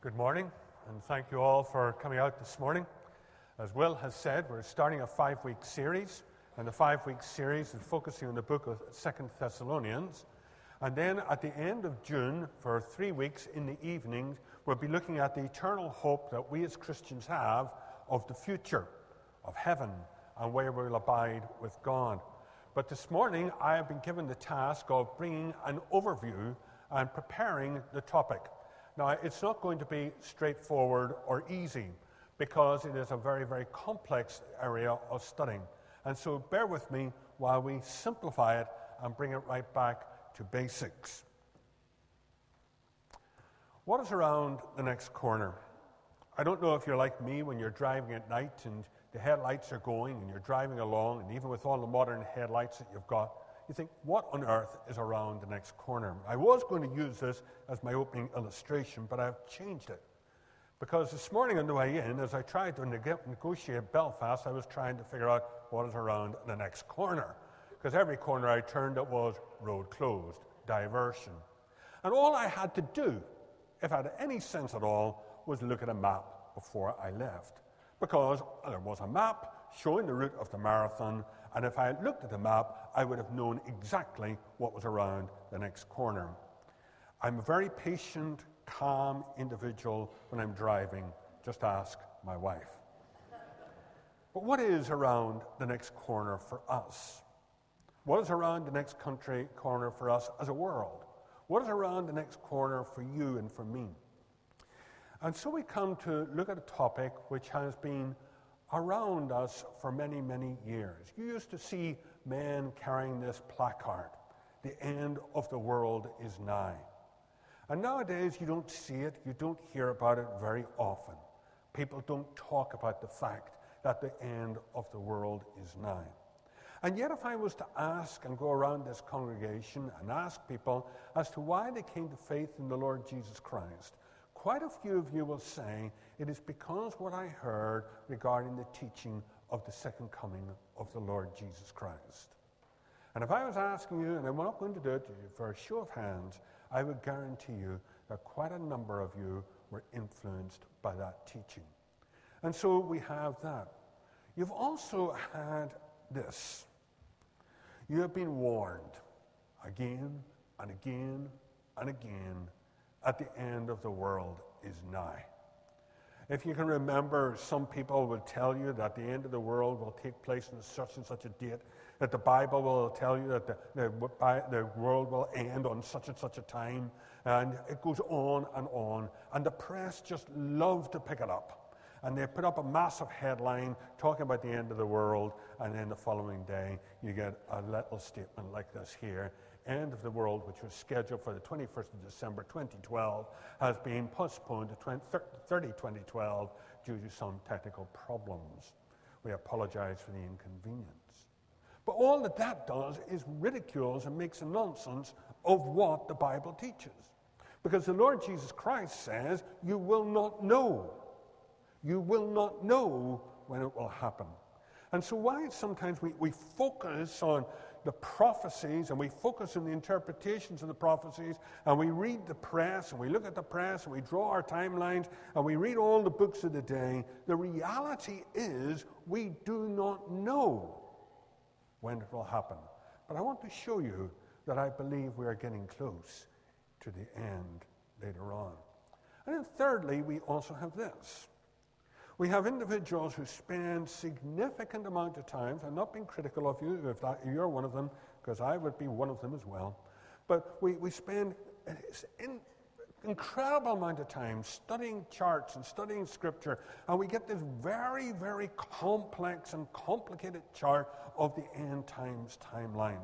Good morning, and thank you all for coming out this morning. As Will has said, we're starting a five week series, and the five week series is focusing on the book of Second Thessalonians. And then at the end of June, for three weeks in the evenings, we'll be looking at the eternal hope that we as Christians have of the future, of heaven, and where we'll abide with God. But this morning, I have been given the task of bringing an overview and preparing the topic. Now, it's not going to be straightforward or easy because it is a very, very complex area of studying. And so bear with me while we simplify it and bring it right back to basics. What is around the next corner? I don't know if you're like me when you're driving at night and the headlights are going and you're driving along, and even with all the modern headlights that you've got, you think, what on earth is around the next corner? I was going to use this as my opening illustration, but I've changed it. Because this morning on the way in, as I tried to negotiate Belfast, I was trying to figure out what is around the next corner. Because every corner I turned, it was road closed, diversion. And all I had to do, if I had any sense at all, was look at a map before I left. Because there was a map showing the route of the marathon, and if I had looked at the map, I would have known exactly what was around the next corner. I'm a very patient, calm individual when I'm driving. Just ask my wife. But what is around the next corner for us? What is around the next country corner for us as a world? What is around the next corner for you and for me? And so we come to look at a topic which has been around us for many, many years. You used to see men carrying this placard The end of the world is nigh. And nowadays, you don't see it, you don't hear about it very often. People don't talk about the fact that the end of the world is nigh. And yet, if I was to ask and go around this congregation and ask people as to why they came to faith in the Lord Jesus Christ, quite a few of you will say it is because what I heard regarding the teaching of the second coming of the Lord Jesus Christ. And if I was asking you, and I'm not going to do it for a show of hands, I would guarantee you that quite a number of you were influenced by that teaching. And so we have that. You've also had this. You have been warned again and again and again at the end of the world is nigh. If you can remember, some people will tell you that the end of the world will take place on such and such a date, that the Bible will tell you that the, the, the world will end on such and such a time, and it goes on and on. And the press just love to pick it up. And they put up a massive headline talking about the end of the world, and then the following day you get a little statement like this here end of the world, which was scheduled for the 21st of December 2012, has been postponed to 20, 30 2012 due to some technical problems. We apologize for the inconvenience. But all that that does is ridicules and makes a nonsense of what the Bible teaches. Because the Lord Jesus Christ says, You will not know. You will not know when it will happen. And so, why sometimes we, we focus on the prophecies and we focus on the interpretations of the prophecies and we read the press and we look at the press and we draw our timelines and we read all the books of the day, the reality is we do not know when it will happen. But I want to show you that I believe we are getting close to the end later on. And then, thirdly, we also have this. We have individuals who spend significant amount of time. I'm not being critical of you if that, you're one of them, because I would be one of them as well. But we, we spend an incredible amount of time studying charts and studying scripture, and we get this very, very complex and complicated chart of the end times timeline.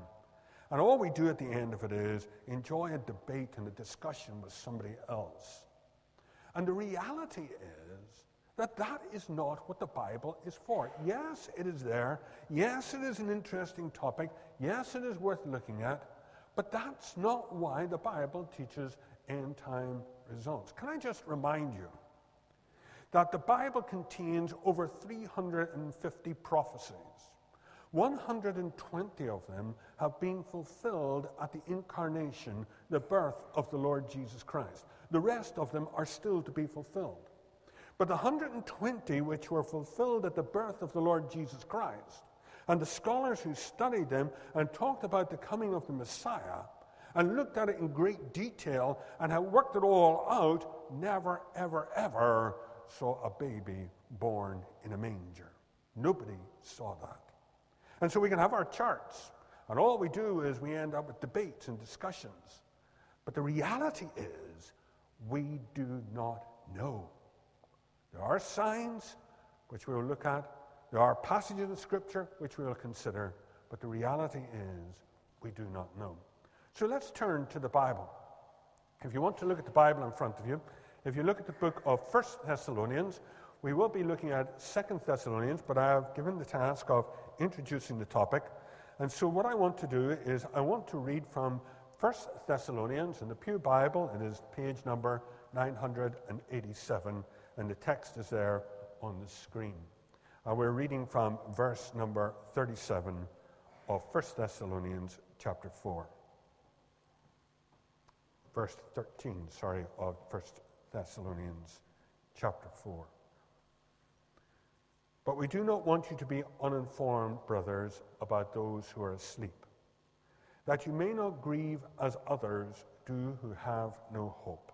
And all we do at the end of it is enjoy a debate and a discussion with somebody else. And the reality is that that is not what the Bible is for. Yes, it is there. Yes, it is an interesting topic. Yes, it is worth looking at. But that's not why the Bible teaches end time results. Can I just remind you that the Bible contains over 350 prophecies? 120 of them have been fulfilled at the incarnation, the birth of the Lord Jesus Christ. The rest of them are still to be fulfilled. But the 120 which were fulfilled at the birth of the Lord Jesus Christ, and the scholars who studied them and talked about the coming of the Messiah and looked at it in great detail and have worked it all out, never, ever, ever saw a baby born in a manger. Nobody saw that. And so we can have our charts, and all we do is we end up with debates and discussions. But the reality is, we do not know. There are signs which we will look at, there are passages in Scripture which we will consider, but the reality is, we do not know. So let's turn to the Bible. If you want to look at the Bible in front of you, if you look at the book of First Thessalonians, we will be looking at Second Thessalonians, but I have given the task of introducing the topic. And so what I want to do is I want to read from First Thessalonians in the Pew Bible. It is page number 987, and the text is there on the screen. Uh, we're reading from verse number 37 of First Thessalonians chapter 4. Verse 13, sorry, of First Thessalonians chapter 4. But we do not want you to be uninformed, brothers, about those who are asleep, that you may not grieve as others do who have no hope.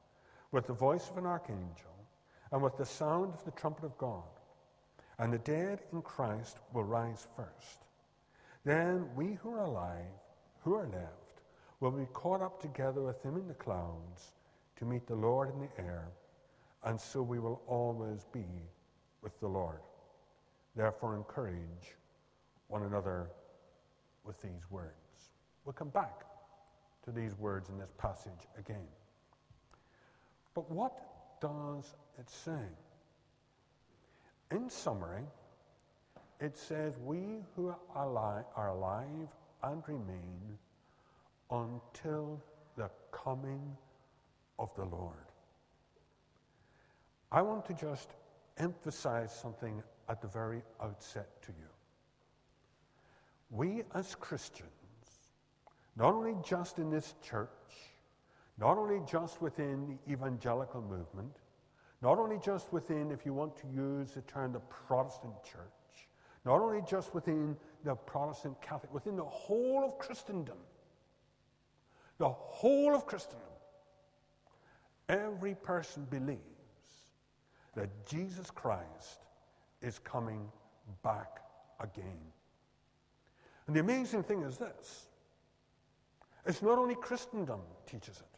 with the voice of an archangel, and with the sound of the trumpet of God. And the dead in Christ will rise first. Then we who are alive, who are left, will be caught up together with him in the clouds to meet the Lord in the air, and so we will always be with the Lord. Therefore, encourage one another with these words. We'll come back to these words in this passage again. But what does it say? In summary, it says, We who are alive, are alive and remain until the coming of the Lord. I want to just emphasize something at the very outset to you. We as Christians, not only just in this church, not only just within the evangelical movement, not only just within, if you want to use the term, the Protestant church, not only just within the Protestant Catholic, within the whole of Christendom, the whole of Christendom, every person believes that Jesus Christ is coming back again. And the amazing thing is this it's not only Christendom teaches it.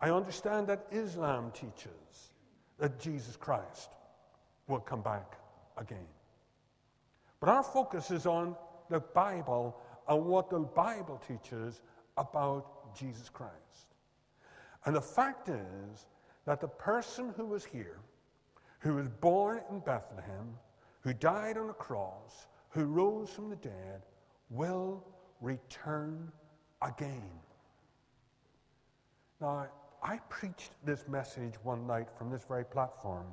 I understand that Islam teaches that Jesus Christ will come back again. But our focus is on the Bible and what the Bible teaches about Jesus Christ. And the fact is that the person who was here, who was born in Bethlehem, who died on a cross, who rose from the dead, will return again. Now, I preached this message one night from this very platform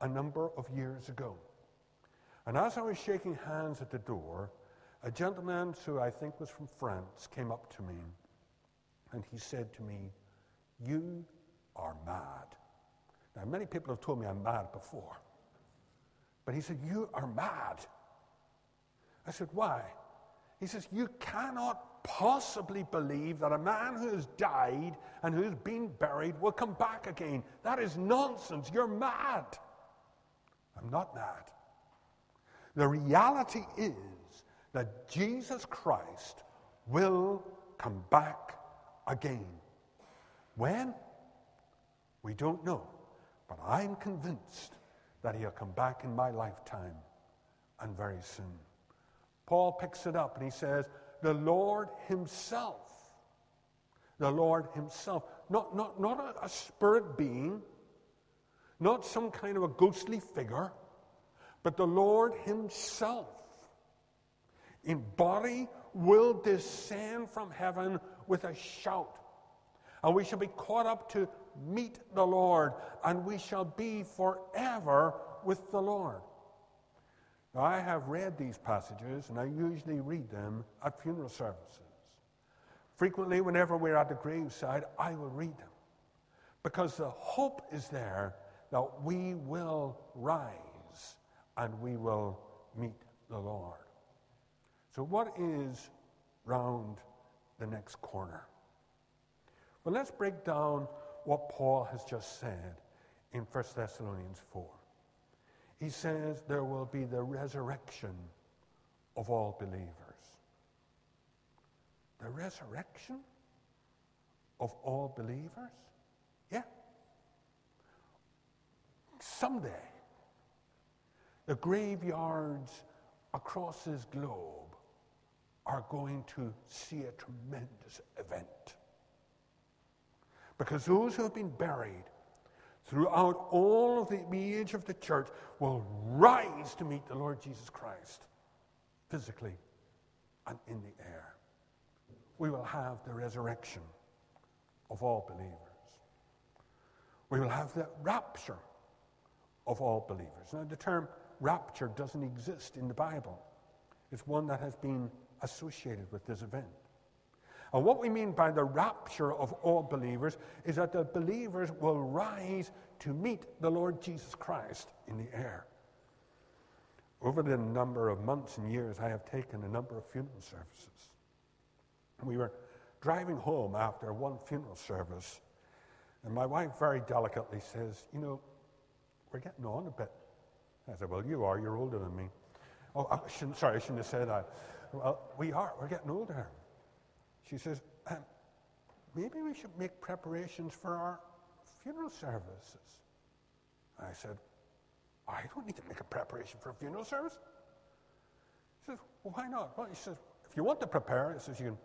a number of years ago. And as I was shaking hands at the door, a gentleman who I think was from France came up to me and he said to me, You are mad. Now, many people have told me I'm mad before. But he said, You are mad. I said, Why? He says, You cannot possibly believe that a man who has died and who's been buried will come back again. That is nonsense. You're mad. I'm not mad. The reality is that Jesus Christ will come back again. When? We don't know. But I'm convinced that he'll come back in my lifetime and very soon. Paul picks it up and he says, The Lord Himself, the Lord Himself, not, not, not a, a spirit being, not some kind of a ghostly figure, but the Lord Himself. In body will descend from heaven with a shout. And we shall be caught up to meet the Lord, and we shall be forever with the Lord. Now, I have read these passages, and I usually read them at funeral services. Frequently, whenever we're at the graveside, I will read them because the hope is there that we will rise and we will meet the Lord. So, what is round the next corner? Well, let's break down what Paul has just said in 1 Thessalonians 4. He says there will be the resurrection of all believers. The resurrection of all believers? Yeah. Someday, the graveyards across this globe are going to see a tremendous event. Because those who have been buried throughout all of the age of the church will rise to meet the Lord Jesus Christ physically and in the air. We will have the resurrection of all believers. We will have the rapture of all believers. Now, the term rapture doesn't exist in the Bible, it's one that has been associated with this event. And what we mean by the rapture of all believers is that the believers will rise to meet the Lord Jesus Christ in the air. Over the number of months and years, I have taken a number of funeral services. We were driving home after one funeral service, and my wife very delicately says, You know, we're getting on a bit. I said, Well, you are, you're older than me. Oh, uh, I shouldn't, sorry, I shouldn't have said that. Well, we are, we're getting older. She says, um, maybe we should make preparations for our funeral services. I said, I don't need to make a preparation for a funeral service. She says, well, why not? Well, he says, if you want to prepare, he says, you can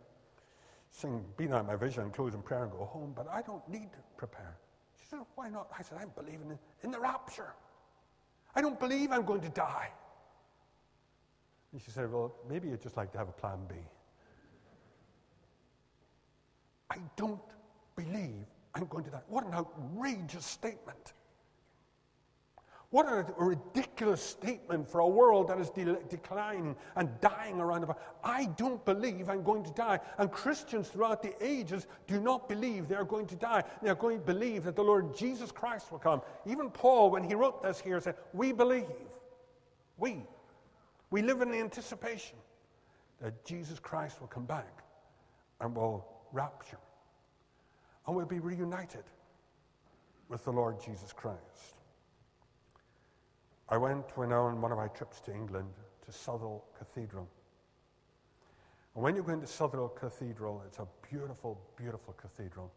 sing Be Not My Vision close in prayer and go home, but I don't need to prepare. She says, why not? I said, I'm believing in, in the rapture. I don't believe I'm going to die. And she said, well, maybe you'd just like to have a plan B. I don't believe I'm going to die. What an outrageous statement. What a ridiculous statement for a world that is de- declining and dying around about. I don't believe I'm going to die. And Christians throughout the ages do not believe they're going to die. They're going to believe that the Lord Jesus Christ will come. Even Paul, when he wrote this here, said, We believe. We. We live in the anticipation that Jesus Christ will come back and will rapture. And we'll be reunited with the Lord Jesus Christ. I went when on one of my trips to England to Southwell Cathedral. And when you go into Southwell Cathedral, it's a beautiful, beautiful cathedral.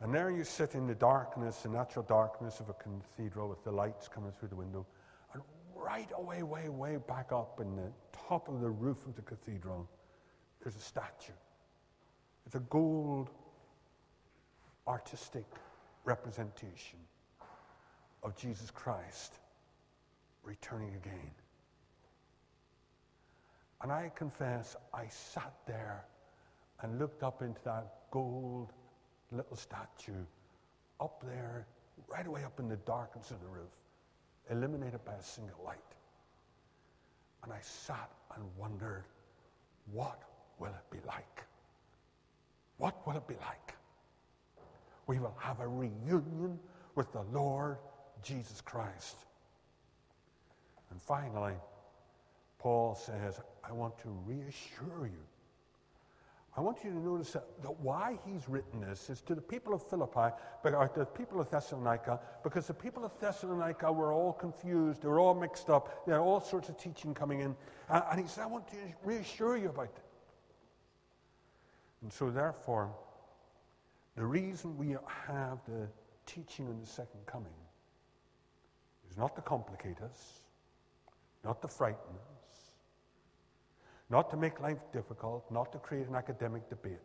And there you sit in the darkness, the natural darkness of a cathedral with the lights coming through the window. And right away, way, way back up in the top of the roof of the cathedral, there's a statue. It's a gold artistic representation of Jesus Christ returning again. And I confess, I sat there and looked up into that gold little statue up there, right away up in the darkness of the roof, illuminated by a single light. And I sat and wondered, what will it be like? What will it be like? We will have a reunion with the Lord Jesus Christ. And finally, Paul says, I want to reassure you. I want you to notice that, that why he's written this is to the people of Philippi, but, or to the people of Thessalonica, because the people of Thessalonica were all confused, they were all mixed up, there are all sorts of teaching coming in. And, and he said, I want to reassure you about it. And so, therefore, the reason we have the teaching on the second coming is not to complicate us, not to frighten us, not to make life difficult, not to create an academic debate.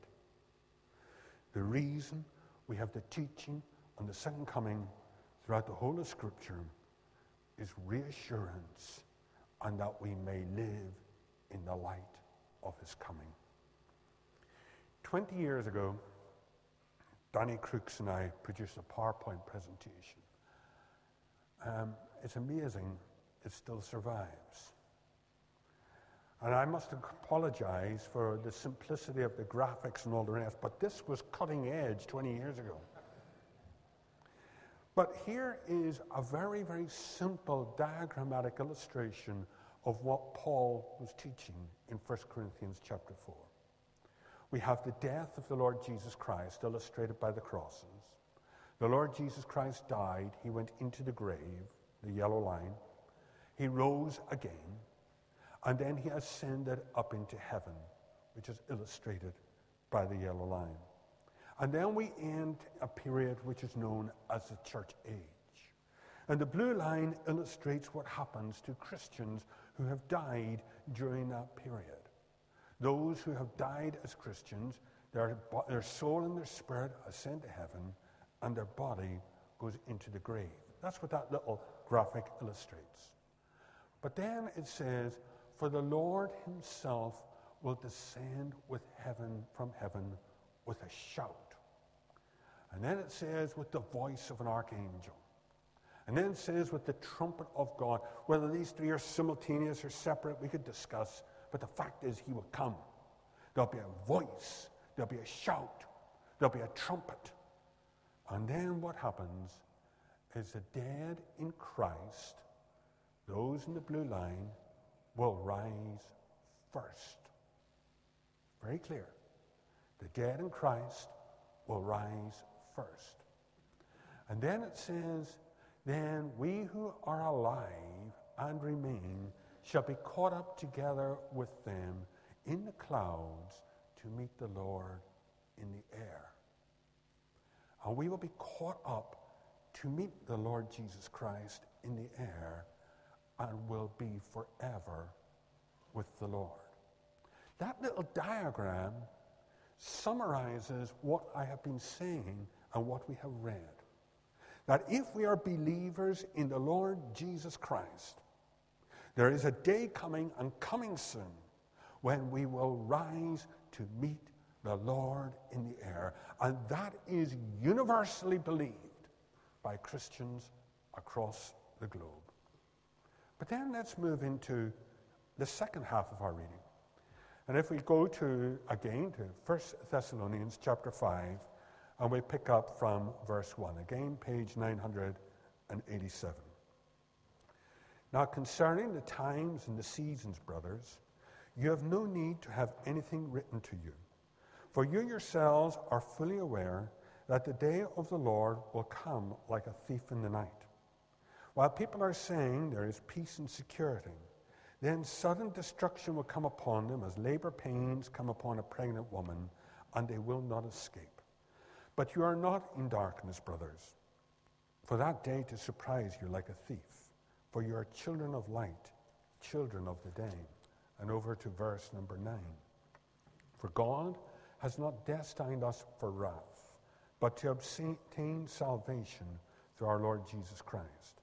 The reason we have the teaching on the second coming throughout the whole of Scripture is reassurance and that we may live in the light of his coming. 20 years ago, Danny Crooks and I produced a PowerPoint presentation. Um, it's amazing it still survives. And I must apologize for the simplicity of the graphics and all the rest, but this was cutting edge 20 years ago. But here is a very, very simple diagrammatic illustration of what Paul was teaching in 1 Corinthians chapter 4. We have the death of the Lord Jesus Christ illustrated by the crosses. The Lord Jesus Christ died, he went into the grave, the yellow line. He rose again, and then he ascended up into heaven, which is illustrated by the yellow line. And then we end a period which is known as the church age. And the blue line illustrates what happens to Christians who have died during that period. Those who have died as Christians, their, their soul and their spirit ascend to heaven, and their body goes into the grave. That's what that little graphic illustrates. But then it says, For the Lord himself will descend with heaven from heaven with a shout. And then it says, with the voice of an archangel. And then it says, with the trumpet of God. Whether these three are simultaneous or separate, we could discuss. But the fact is, he will come. There'll be a voice, there'll be a shout, there'll be a trumpet. And then what happens is the dead in Christ, those in the blue line, will rise first. Very clear. The dead in Christ will rise first. And then it says, Then we who are alive and remain shall be caught up together with them in the clouds to meet the Lord in the air. And we will be caught up to meet the Lord Jesus Christ in the air and will be forever with the Lord. That little diagram summarizes what I have been saying and what we have read. That if we are believers in the Lord Jesus Christ, there is a day coming and coming soon when we will rise to meet the Lord in the air. And that is universally believed by Christians across the globe. But then let's move into the second half of our reading. And if we go to, again, to 1 Thessalonians chapter 5, and we pick up from verse 1. Again, page 987. Now, concerning the times and the seasons, brothers, you have no need to have anything written to you. For you yourselves are fully aware that the day of the Lord will come like a thief in the night. While people are saying there is peace and security, then sudden destruction will come upon them as labor pains come upon a pregnant woman, and they will not escape. But you are not in darkness, brothers, for that day to surprise you like a thief. For you are children of light, children of the day. And over to verse number nine. For God has not destined us for wrath, but to obtain salvation through our Lord Jesus Christ,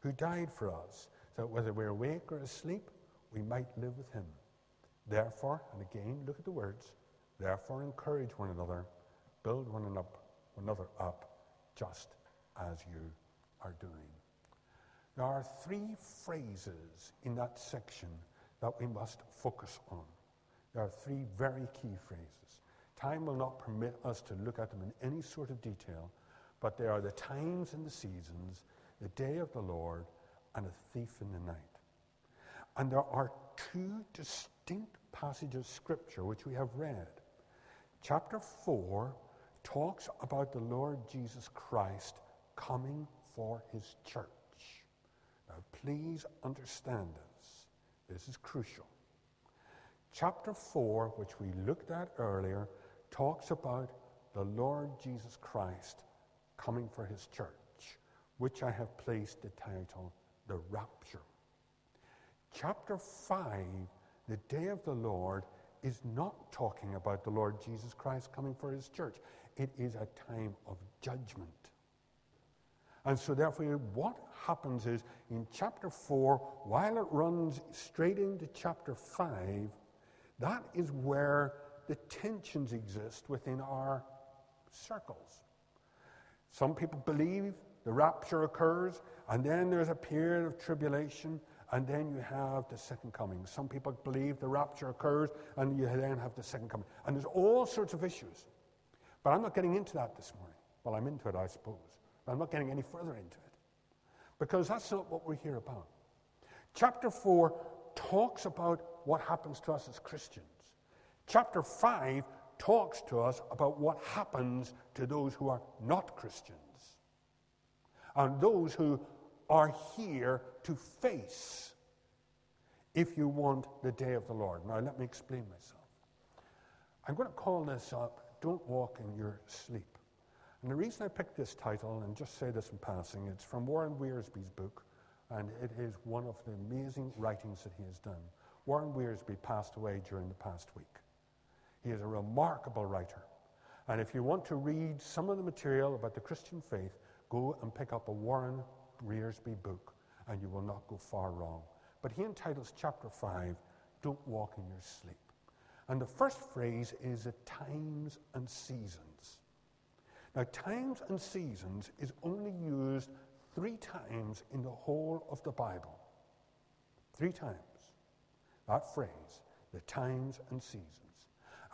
who died for us, that whether we're awake or asleep, we might live with him. Therefore, and again, look at the words, therefore encourage one another build one another up just as you are doing. There are three phrases in that section that we must focus on. There are three very key phrases. Time will not permit us to look at them in any sort of detail, but they are the times and the seasons, the day of the Lord, and a thief in the night. And there are two distinct passages of Scripture which we have read. Chapter 4 talks about the Lord Jesus Christ coming for his church. Please understand this. This is crucial. Chapter 4, which we looked at earlier, talks about the Lord Jesus Christ coming for his church, which I have placed the title The Rapture. Chapter 5 the day of the Lord is not talking about the Lord Jesus Christ coming for his church. It is a time of judgment. And so, therefore, what happens is in chapter 4, while it runs straight into chapter 5, that is where the tensions exist within our circles. Some people believe the rapture occurs, and then there's a period of tribulation, and then you have the second coming. Some people believe the rapture occurs, and you then have the second coming. And there's all sorts of issues. But I'm not getting into that this morning. Well, I'm into it, I suppose. I'm not getting any further into it. Because that's not what we're here about. Chapter 4 talks about what happens to us as Christians. Chapter 5 talks to us about what happens to those who are not Christians and those who are here to face if you want the day of the Lord. Now, let me explain myself. I'm going to call this up Don't Walk in Your Sleep. And the reason I picked this title, and just say this in passing, it's from Warren Wiersbe's book, and it is one of the amazing writings that he has done. Warren Wiersbe passed away during the past week. He is a remarkable writer. And if you want to read some of the material about the Christian faith, go and pick up a Warren Wiersbe book, and you will not go far wrong. But he entitles chapter 5, Don't Walk in Your Sleep. And the first phrase is at times and seasons. Now, times and seasons is only used three times in the whole of the Bible. Three times. That phrase, the times and seasons.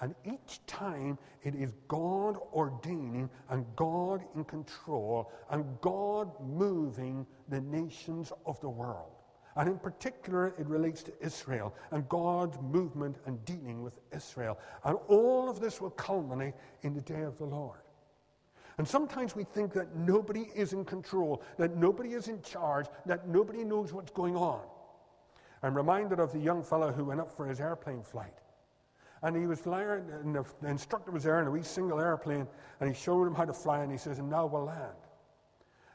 And each time it is God ordaining and God in control and God moving the nations of the world. And in particular, it relates to Israel and God's movement and dealing with Israel. And all of this will culminate in the day of the Lord. And sometimes we think that nobody is in control, that nobody is in charge, that nobody knows what's going on. I'm reminded of the young fellow who went up for his airplane flight. And he was flying, and the, instructor was there in a wee single airplane, and he showed him how to fly, and he says, And now we'll land.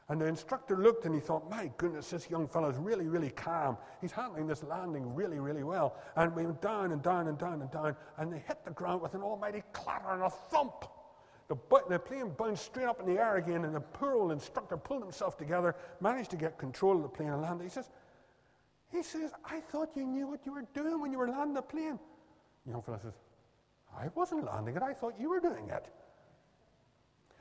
And the instructor looked and he thought, My goodness, this young fellow is really, really calm. He's handling this landing really, really well. And we went down and down and down and down, and they hit the ground with an almighty clatter and a thump. The, the plane bounced straight up in the air again, and the poor old instructor pulled himself together, managed to get control of the plane and landed. He says, he says, I thought you knew what you were doing when you were landing the plane. The young fellow says, I wasn't landing it, I thought you were doing it.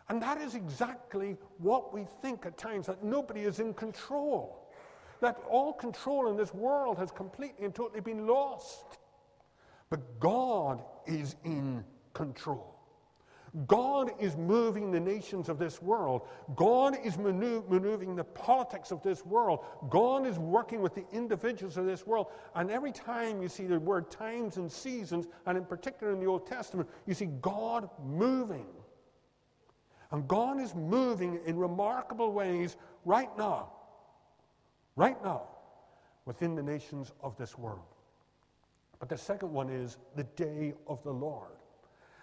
And that is exactly what we think at times that nobody is in control. That all control in this world has completely and totally been lost. But God is in control. God is moving the nations of this world. God is maneuvering the politics of this world. God is working with the individuals of this world. And every time you see the word times and seasons, and in particular in the Old Testament, you see God moving. And God is moving in remarkable ways right now, right now, within the nations of this world. But the second one is the day of the Lord.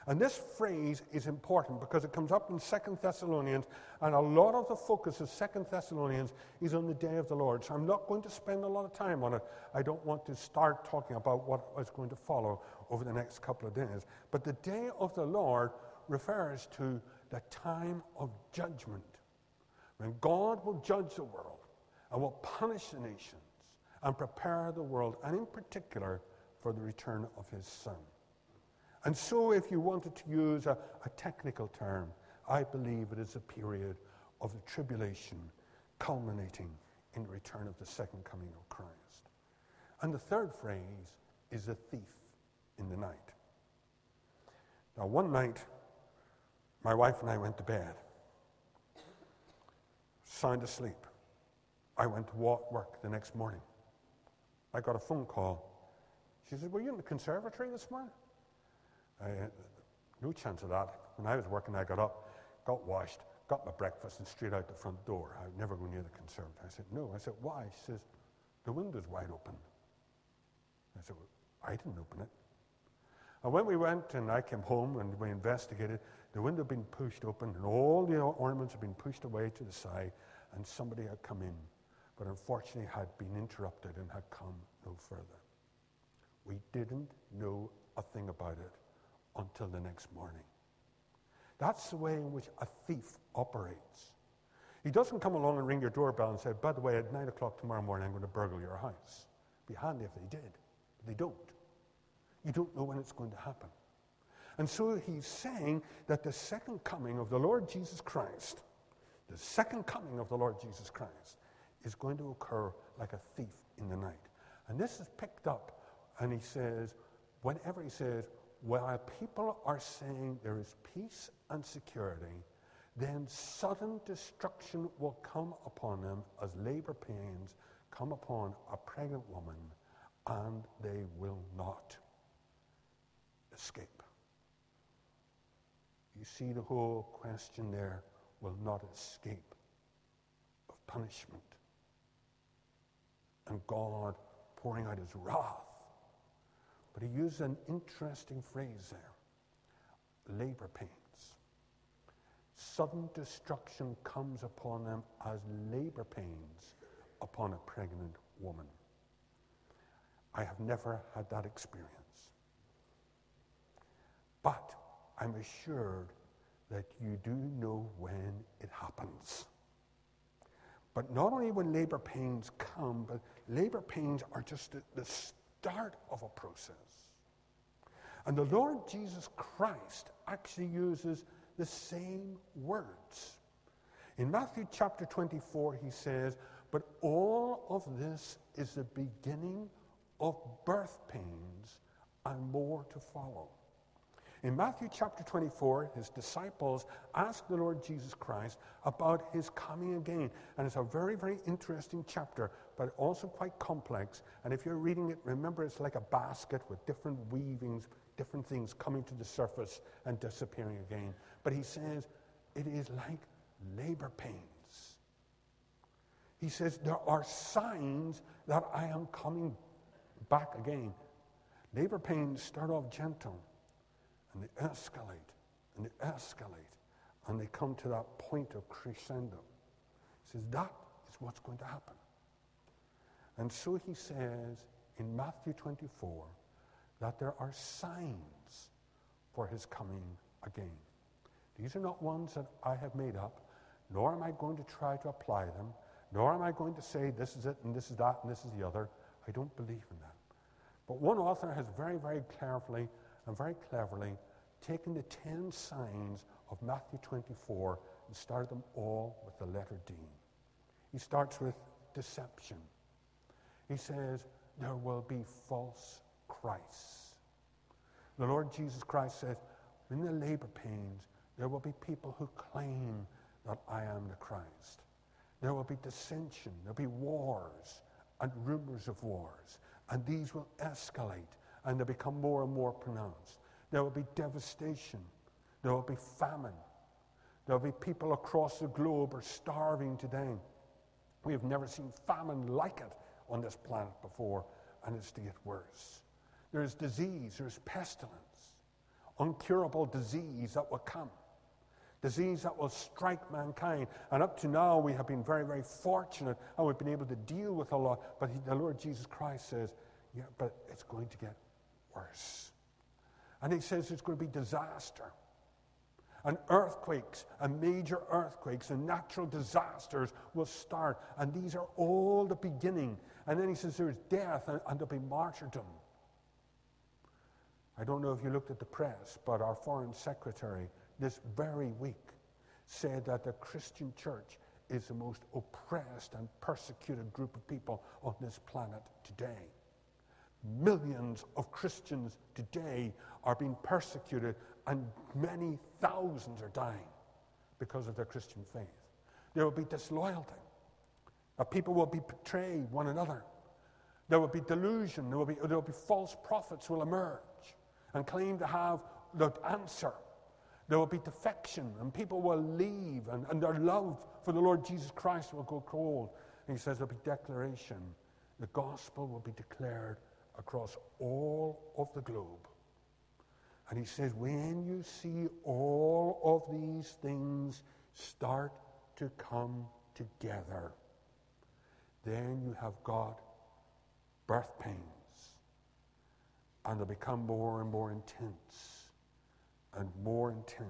And this phrase is important because it comes up in Second Thessalonians, and a lot of the focus of Second Thessalonians is on the day of the Lord. So I'm not going to spend a lot of time on it. I don't want to start talking about what is going to follow over the next couple of days. But the day of the Lord refers to the time of judgment, when God will judge the world and will punish the nations and prepare the world, and in particular for the return of his Son. And so, if you wanted to use a, a technical term, I believe it is a period of the tribulation culminating in the return of the second coming of Christ. And the third phrase is a thief in the night. Now, one night, my wife and I went to bed, sound asleep. I went to work the next morning. I got a phone call. She said, Were you in the conservatory this morning? I, no chance of that. When I was working, I got up, got washed, got my breakfast, and straight out the front door. I would never go near the conservatory. I said, No. I said, Why? She says, The window's wide open. I said, well, I didn't open it. And when we went and I came home and we investigated, the window had been pushed open and all the ornaments had been pushed away to the side and somebody had come in, but unfortunately had been interrupted and had come no further. We didn't know a thing about it until the next morning. That's the way in which a thief operates. He doesn't come along and ring your doorbell and say, by the way, at 9 o'clock tomorrow morning, I'm going to burgle your house. It'd be handy if they did. But they don't. You don't know when it's going to happen. And so he's saying that the second coming of the Lord Jesus Christ, the second coming of the Lord Jesus Christ, is going to occur like a thief in the night. And this is picked up, and he says, whenever he says, while people are saying there is peace and security, then sudden destruction will come upon them as labor pains come upon a pregnant woman, and they will not escape. You see the whole question there will not escape of punishment. And God pouring out his wrath. But he used an interesting phrase there labor pains. Sudden destruction comes upon them as labor pains upon a pregnant woman. I have never had that experience. But I'm assured that you do know when it happens. But not only when labor pains come, but labor pains are just the, the start of a process. And the Lord Jesus Christ actually uses the same words. In Matthew chapter 24, he says, But all of this is the beginning of birth pains and more to follow. In Matthew chapter 24, his disciples ask the Lord Jesus Christ about his coming again. And it's a very, very interesting chapter, but also quite complex. And if you're reading it, remember it's like a basket with different weavings, different things coming to the surface and disappearing again. But he says, it is like labor pains. He says, there are signs that I am coming back again. Labor pains start off gentle and they escalate and they escalate and they come to that point of crescendo. He says, That is what's going to happen. And so he says in Matthew 24 that there are signs for his coming again. These are not ones that I have made up, nor am I going to try to apply them, nor am I going to say this is it and this is that and this is the other. I don't believe in that. But one author has very, very carefully and very cleverly taken the 10 signs of Matthew 24 and started them all with the letter D. He starts with deception. He says, There will be false Christs. The Lord Jesus Christ says, In the labor pains, there will be people who claim that I am the Christ. There will be dissension, there'll be wars and rumors of wars, and these will escalate and they become more and more pronounced. There will be devastation. There will be famine. There will be people across the globe are starving today. We have never seen famine like it on this planet before, and it's to get worse. There's disease, there's pestilence, uncurable disease that will come, disease that will strike mankind. And up to now, we have been very, very fortunate and we've been able to deal with a lot. But the Lord Jesus Christ says, yeah, but it's going to get And he says it's going to be disaster. And earthquakes and major earthquakes and natural disasters will start. And these are all the beginning. And then he says there's death and, and there'll be martyrdom. I don't know if you looked at the press, but our foreign secretary this very week said that the Christian church is the most oppressed and persecuted group of people on this planet today. Millions of Christians today are being persecuted, and many thousands are dying because of their Christian faith. There will be disloyalty. People will be betray one another. There will be delusion. There will be, there will be false prophets will emerge and claim to have the answer. There will be defection, and people will leave, and, and their love for the Lord Jesus Christ will go cold. And he says there'll be declaration. The gospel will be declared across all of the globe. And he says, when you see all of these things start to come together, then you have got birth pains and they'll become more and more intense and more intense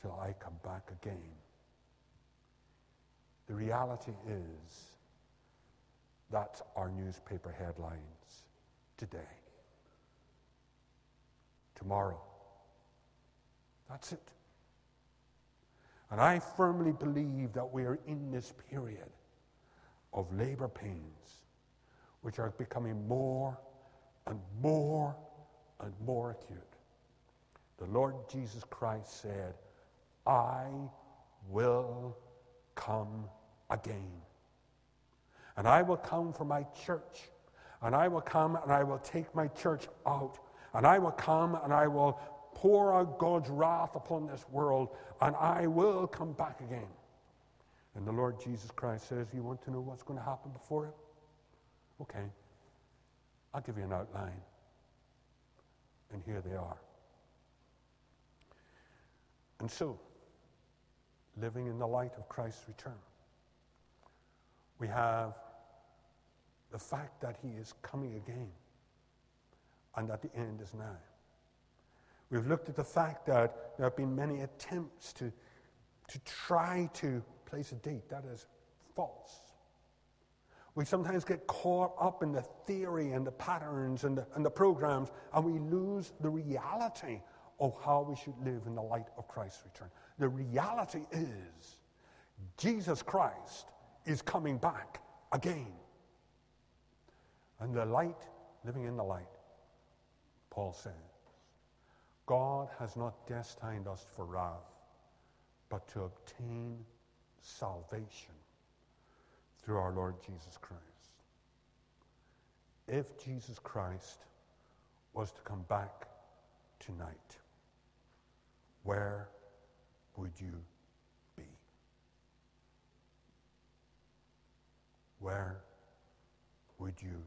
till I come back again. The reality is that's our newspaper headlines today. Tomorrow. That's it. And I firmly believe that we are in this period of labor pains, which are becoming more and more and more acute. The Lord Jesus Christ said, I will come again. And I will come for my church. And I will come and I will take my church out. And I will come and I will pour out God's wrath upon this world. And I will come back again. And the Lord Jesus Christ says, You want to know what's going to happen before it? Okay. I'll give you an outline. And here they are. And so, living in the light of Christ's return, we have the fact that he is coming again and that the end is now. We've looked at the fact that there have been many attempts to, to try to place a date. That is false. We sometimes get caught up in the theory and the patterns and the, and the programs, and we lose the reality of how we should live in the light of Christ's return. The reality is Jesus Christ is coming back again. And the light, living in the light, Paul says, God has not destined us for wrath, but to obtain salvation through our Lord Jesus Christ. If Jesus Christ was to come back tonight, where would you be? Where would you?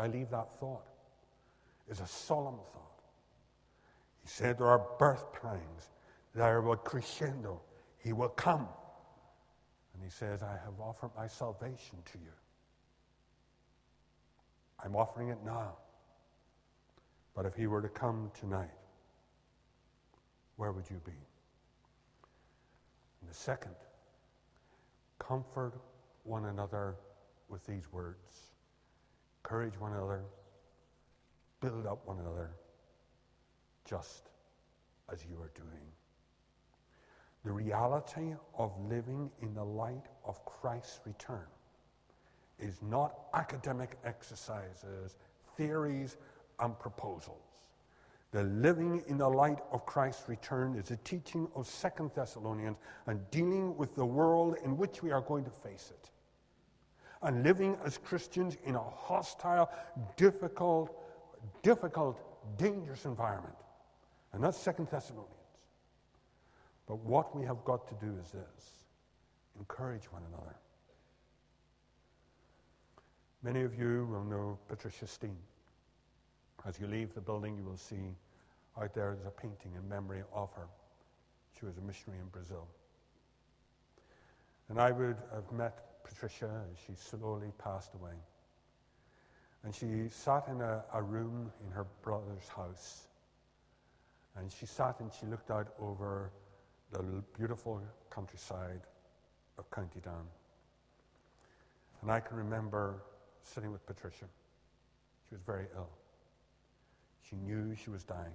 I leave that thought. It's a solemn thought. He said there are birth pangs, there will crescendo. He will come. And he says, I have offered my salvation to you. I'm offering it now. But if he were to come tonight, where would you be? And the second, comfort one another with these words. Encourage one another. Build up one another, just as you are doing. The reality of living in the light of Christ's return is not academic exercises, theories, and proposals. The living in the light of Christ's return is a teaching of Second Thessalonians and dealing with the world in which we are going to face it. And living as Christians in a hostile, difficult, difficult, dangerous environment. And that's Second Thessalonians. But what we have got to do is this encourage one another. Many of you will know Patricia Steen. As you leave the building, you will see out there is a painting in memory of her. She was a missionary in Brazil. And I would have met Patricia as she slowly passed away. And she sat in a, a room in her brother's house. And she sat and she looked out over the beautiful countryside of County Down. And I can remember sitting with Patricia. She was very ill. She knew she was dying.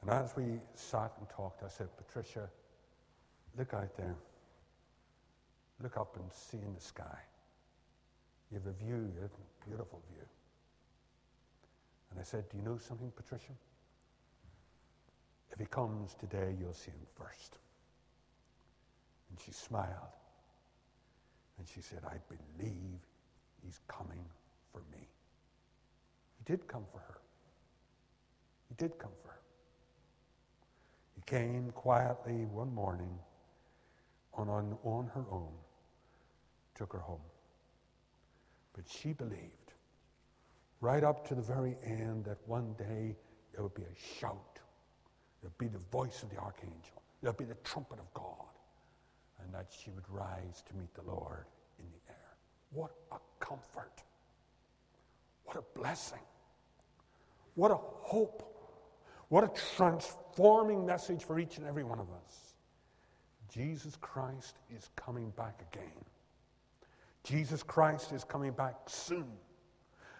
And as we sat and talked, I said, Patricia, look out there. Look up and see in the sky. You have a view, you have a beautiful view. And I said, Do you know something, Patricia? If he comes today, you'll see him first. And she smiled. And she said, I believe he's coming for me. He did come for her. He did come for her. He came quietly one morning on, on, on her own, took her home. But she believed, right up to the very end, that one day there would be a shout. There'd be the voice of the archangel. There'd be the trumpet of God. And that she would rise to meet the Lord in the air. What a comfort What a blessing. What a hope. What a transforming message for each and every one of us. Jesus Christ is coming back again. Jesus Christ is coming back soon.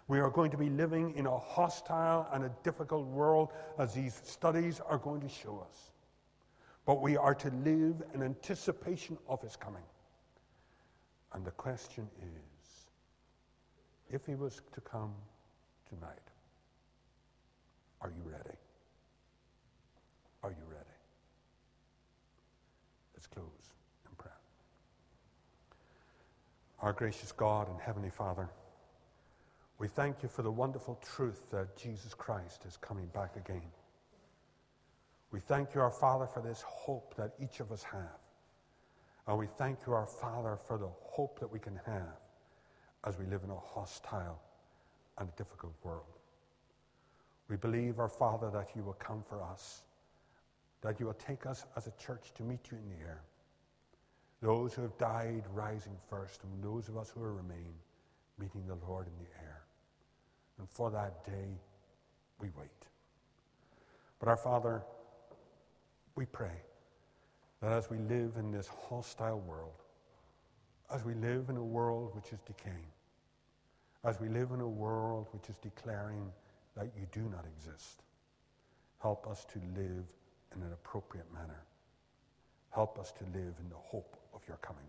We are going to be living in a hostile and a difficult world as these studies are going to show us. But we are to live in anticipation of his coming. And the question is if he was to come tonight, are you ready? Are you ready? Let's close in prayer. Our gracious God and Heavenly Father, we thank you for the wonderful truth that Jesus Christ is coming back again. We thank you, our Father, for this hope that each of us have. And we thank you, our Father, for the hope that we can have as we live in a hostile and difficult world. We believe, our Father, that you will come for us, that you will take us as a church to meet you in the air. Those who have died rising first, and those of us who remain meeting the Lord in the air. And for that day, we wait. But our Father, we pray that as we live in this hostile world, as we live in a world which is decaying, as we live in a world which is declaring that you do not exist, help us to live in an appropriate manner. Help us to live in the hope of your coming.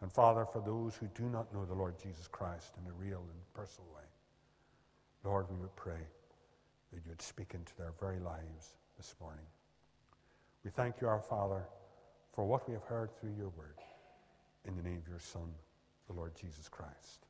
And Father, for those who do not know the Lord Jesus Christ in a real and personal way, Lord, we would pray that you would speak into their very lives this morning. We thank you, our Father, for what we have heard through your word. In the name of your Son, the Lord Jesus Christ.